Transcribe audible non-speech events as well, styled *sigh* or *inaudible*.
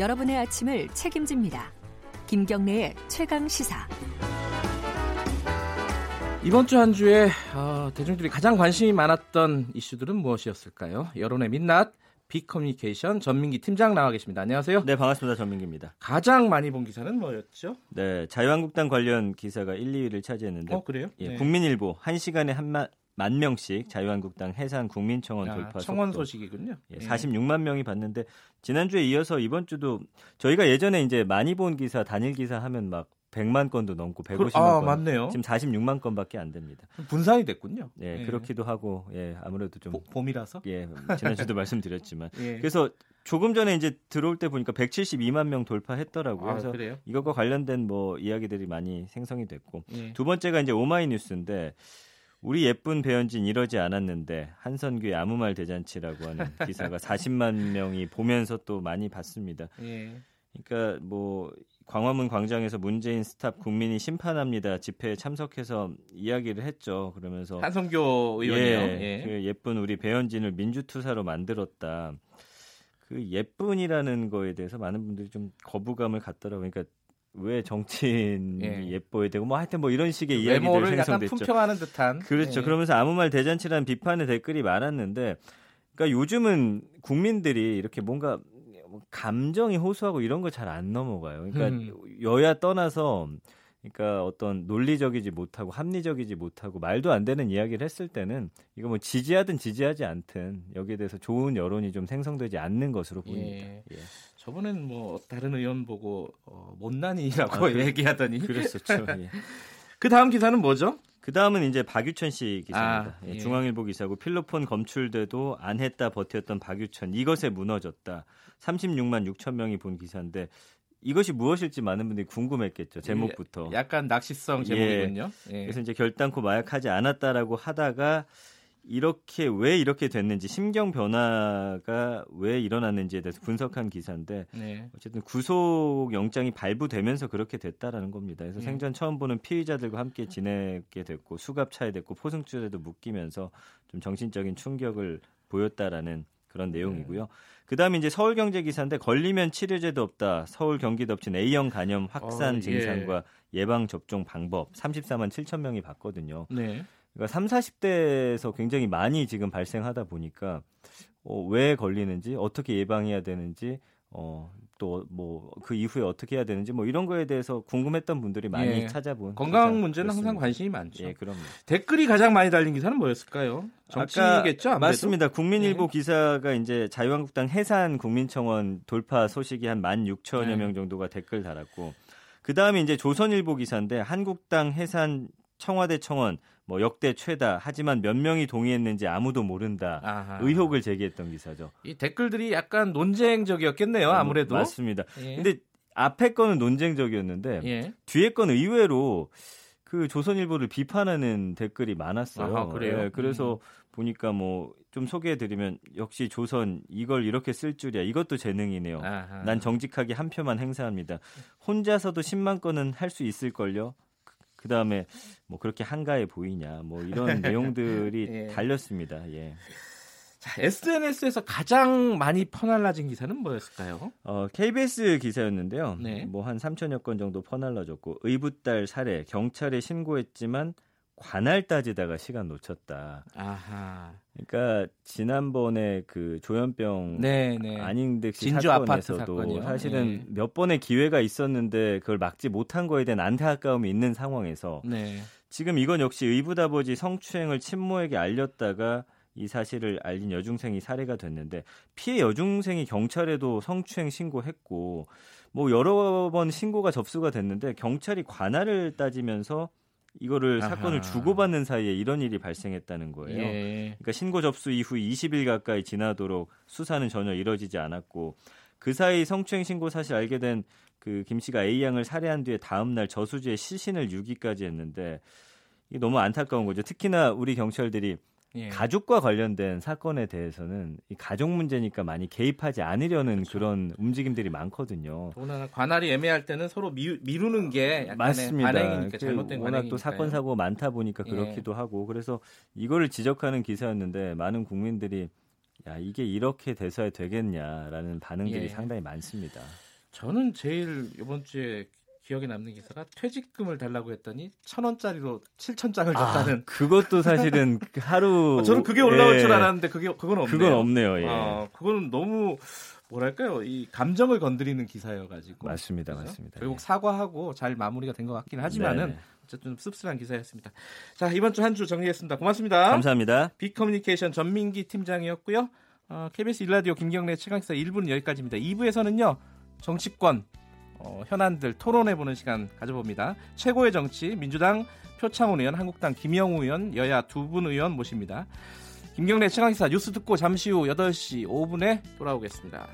여러분의 아침을 책임집니다. 김경래의 최강 시사. 이번 주 한 주에 어, 대중들이 가장 관심이 많았던 이슈들은 무엇이었을까요? 여론의 민낯 빅커뮤니케이션 전민기 팀장 나와 계십니다. 안녕하세요. 네, 반갑습니다. 전민기입니다. 가장 많이 본 기사는 뭐였죠? 네, 자유한국당 관련 기사가 1, 2위를 차지했는데 어, 그래요? 예, 네. 국민일보 1시간에 한만 만 명씩 자유한국당 해산 국민청원 아, 돌파 청원 속도. 소식이군요. 예, 예. 46만 명이 봤는데 지난주에 이어서 이번 주도 저희가 예전에 이제 많이 본 기사 단일 기사 하면 막 100만 건도 넘고 150만 아, 건. 맞네요. 지금 46만 건밖에 안 됩니다. 분산이 됐군요. 예, 예. 그렇기도 하고 예, 아무래도 좀 보- 봄이라서. 예, 지난주도 *laughs* 말씀드렸지만 예. 그래서 조금 전에 이제 들어올 때 보니까 172만 명 돌파했더라고요. 아, 그래서 그래요? 이것과 관련된 뭐 이야기들이 많이 생성이 됐고 예. 두 번째가 이제 오마이뉴스인데 우리 예쁜 배현진 이러지 않았는데 한선규의 아무 말 대잔치라고 하는 *laughs* 기사가 40만 명이 보면서 또 많이 봤습니다. 예. 그러니까 뭐 광화문 광장에서 문재인 스탑 국민이 심판합니다 집회에 참석해서 이야기를 했죠. 그러면서 한성교 의원이요. 예, 예. 그 예쁜 우리 배현진을 민주투사로 만들었다. 그 예쁜이라는 거에 대해서 많은 분들이 좀 거부감을 갖더라고요. 그러니까 왜 정치인이 예. 예. 뻐야 되고 뭐 하여튼 뭐 이런 식의 이야기들 외모를 약간 생성됐죠. 품평하는 듯한. 그렇죠. 예. 그러면서 아무 말 대잔치라는 비판의 댓글이 많았는데, 그러니까 요즘은 국민들이 이렇게 뭔가 뭐 감정이 호소하고 이런 거 잘 안 넘어가요. 그러니까 음. 여야 떠나서. 그러니까 어떤 논리적이지 못하고 합리적이지 못하고 말도 안 되는 이야기를 했을 때는 이거 뭐 지지하든 지지하지 않든 여기에 대해서 좋은 여론이 좀 생성되지 않는 것으로 보입니다. 예. 예. 저번엔 뭐 다른 의원 보고 어, 못난이라고 아, 그- 얘기하더니 그랬었죠. 예. *laughs* 그 다음 기사는 뭐죠? 그 다음은 이제 박유천 씨 기사입니다. 아, 예, 예. 중앙일보 기사고 필로폰 검출돼도 안 했다 버텼던 박유천 이것에 무너졌다. 36만 6천 명이 본 기사인데 이것이 무엇일지 많은 분들이 궁금했겠죠. 제목부터. 약간 낚시성 예. 제목이군요. 예. 그래서 이제 결단코 마약하지 않았다라고 하다가 이렇게 왜 이렇게 됐는지 심경 변화가 왜 일어났는지에 대해서 분석한 기사인데 네. 어쨌든 구속 영장이 발부되면서 그렇게 됐다라는 겁니다. 그래서 예. 생전 처음 보는 피의자들과 함께 지내게 됐고 수갑차에 됐고 포승줄에도 묶이면서 좀 정신적인 충격을 보였다라는 그런 내용이고요. 그다음에 이제 서울경제 기사인데 걸리면 치료제도 없다. 서울 경기 덮친 A형 간염 확산 어, 예. 증상과 예방 접종 방법 34만 7천 명이 봤거든요. 네. 그러니까 3, 40대에서 굉장히 많이 지금 발생하다 보니까 어, 왜 걸리는지 어떻게 예방해야 되는지 어, 또 뭐 그 이후에 어떻게 해야 되는지 뭐 이런 거에 대해서 궁금했던 분들이 많이 예. 찾아본 건강 문제는 항상 그렇습니다. 관심이 많죠. 예, 그럼요. 댓글이 가장 많이 달린 기사는 뭐였을까요? 정치겠죠? 맞습니다. 국민일보 네. 기사가 이제 자유한국당 해산 국민청원 돌파 소식이 한 16,000여 네. 명 정도가 댓글 달았고 그 다음에 이제 조선일보 기사인데 한국당 해산 청와대 청원 뭐 역대 최다 하지만 몇 명이 동의했는지 아무도 모른다. 아하. 의혹을 제기했던 기사죠. 이 댓글들이 약간 논쟁적이었겠네요, 아무래도. 맞습니다. 예. 근데 앞에 거는 논쟁적이었는데 예. 뒤에 건 의외로 그 조선일보를 비판하는 댓글이 많았어요. 아하, 그래요? 예, 그래서 보니까 뭐 좀 소개해드리면 역시 조선 이걸 이렇게 쓸 줄이야. 이것도 재능이네요. 아하. 난 정직하게 한 표만 행사합니다. 혼자서도 10만 건은 할 수 있을걸요. 그 다음에 뭐 그렇게 한가해 보이냐. 뭐 이런 *laughs* 내용들이 예. 달렸습니다. 예. 자, SNS에서 가장 많이 퍼날라진 기사는 뭐였을까요? 어, KBS 기사였는데요. 네. 뭐한 3천여 건 정도 퍼날라졌고 의붓딸 살해 경찰에 신고했지만 관할 따지다가 시간 놓쳤다. 아하. 그러니까 지난번에 그 조현병 네, 네. 안인득 씨 진주 아파트 사건에서도? 사실은 예. 몇 번의 기회가 있었는데 그걸 막지 못한 거에 대한 안타까움이 있는 상황에서 네. 지금 이건 역시 의붓 아버지 성추행을 친모에게 알렸다가 이 사실을 알린 여중생이 살해가 됐는데 피해 여중생이 경찰에도 성추행 신고했고 뭐 여러 번 신고가 접수가 됐는데 경찰이 관할을 따지면서 이거를 아하. 사건을 주고받는 사이에 이런 일이 발생했다는 거예요. 예. 그러니까 신고 접수 이후 20일 가까이 지나도록 수사는 전혀 이뤄지지 않았고 그 사이 성추행 신고 사실 알게 된 그 김 씨가 A 양을 살해한 뒤에 다음 날 저수지에 시신을 유기까지 했는데 이게 너무 안타까운 거죠. 특히나 우리 경찰들이 예. 가족과 관련된 사건에 대해서는 이 가족 문제니까 많이 개입하지 않으려는 그렇죠. 그런 움직임들이 많거든요. 더군다나 관할이 애매할 때는 서로 미, 미루는 게 약간의 맞습니다. 반행이니까 그 잘못된 워낙 반행이니까요. 또 사건 사고 많다 보니까 예. 그렇기도 하고 그래서 이거를 지적하는 기사였는데 많은 국민들이 야 이게 이렇게 돼서야 되겠냐라는 반응들이 예. 상당히 많습니다. 저는 제일 이번 주에 기억에 남는 기사가 퇴직금을 달라고 했더니 천 원짜리로 칠천 장을 줬다는. 아, 그것도 사실은 *laughs* 하루. 어, 저는 그게 올라올 예, 줄 알았는데 그게 그건 없네요. 그건 없네요. 예. 아, 그거는 너무 뭐랄까요 이 감정을 건드리는 기사여가지고. 맞습니다, 그래서 맞습니다. 결국 예. 사과하고 잘 마무리가 된 것 같긴 하지만은 네. 어쨌든 씁쓸한 기사였습니다. 자 이번 주 한 주 정리했습니다. 고맙습니다. 감사합니다. 빅커뮤니케이션 전민기 팀장이었고요. 어, KBS 일라디오 김경래 최강기사 1부는 여기까지입니다. 2부에서는요 정치권 어, 현안들 토론해보는 시간 가져봅니다. 최고의 정치 민주당 표창원 의원, 한국당 김영우 의원, 여야 두 분 의원 모십니다. 김경래 최강기사 뉴스 듣고 잠시 후 8시 5분에 돌아오겠습니다.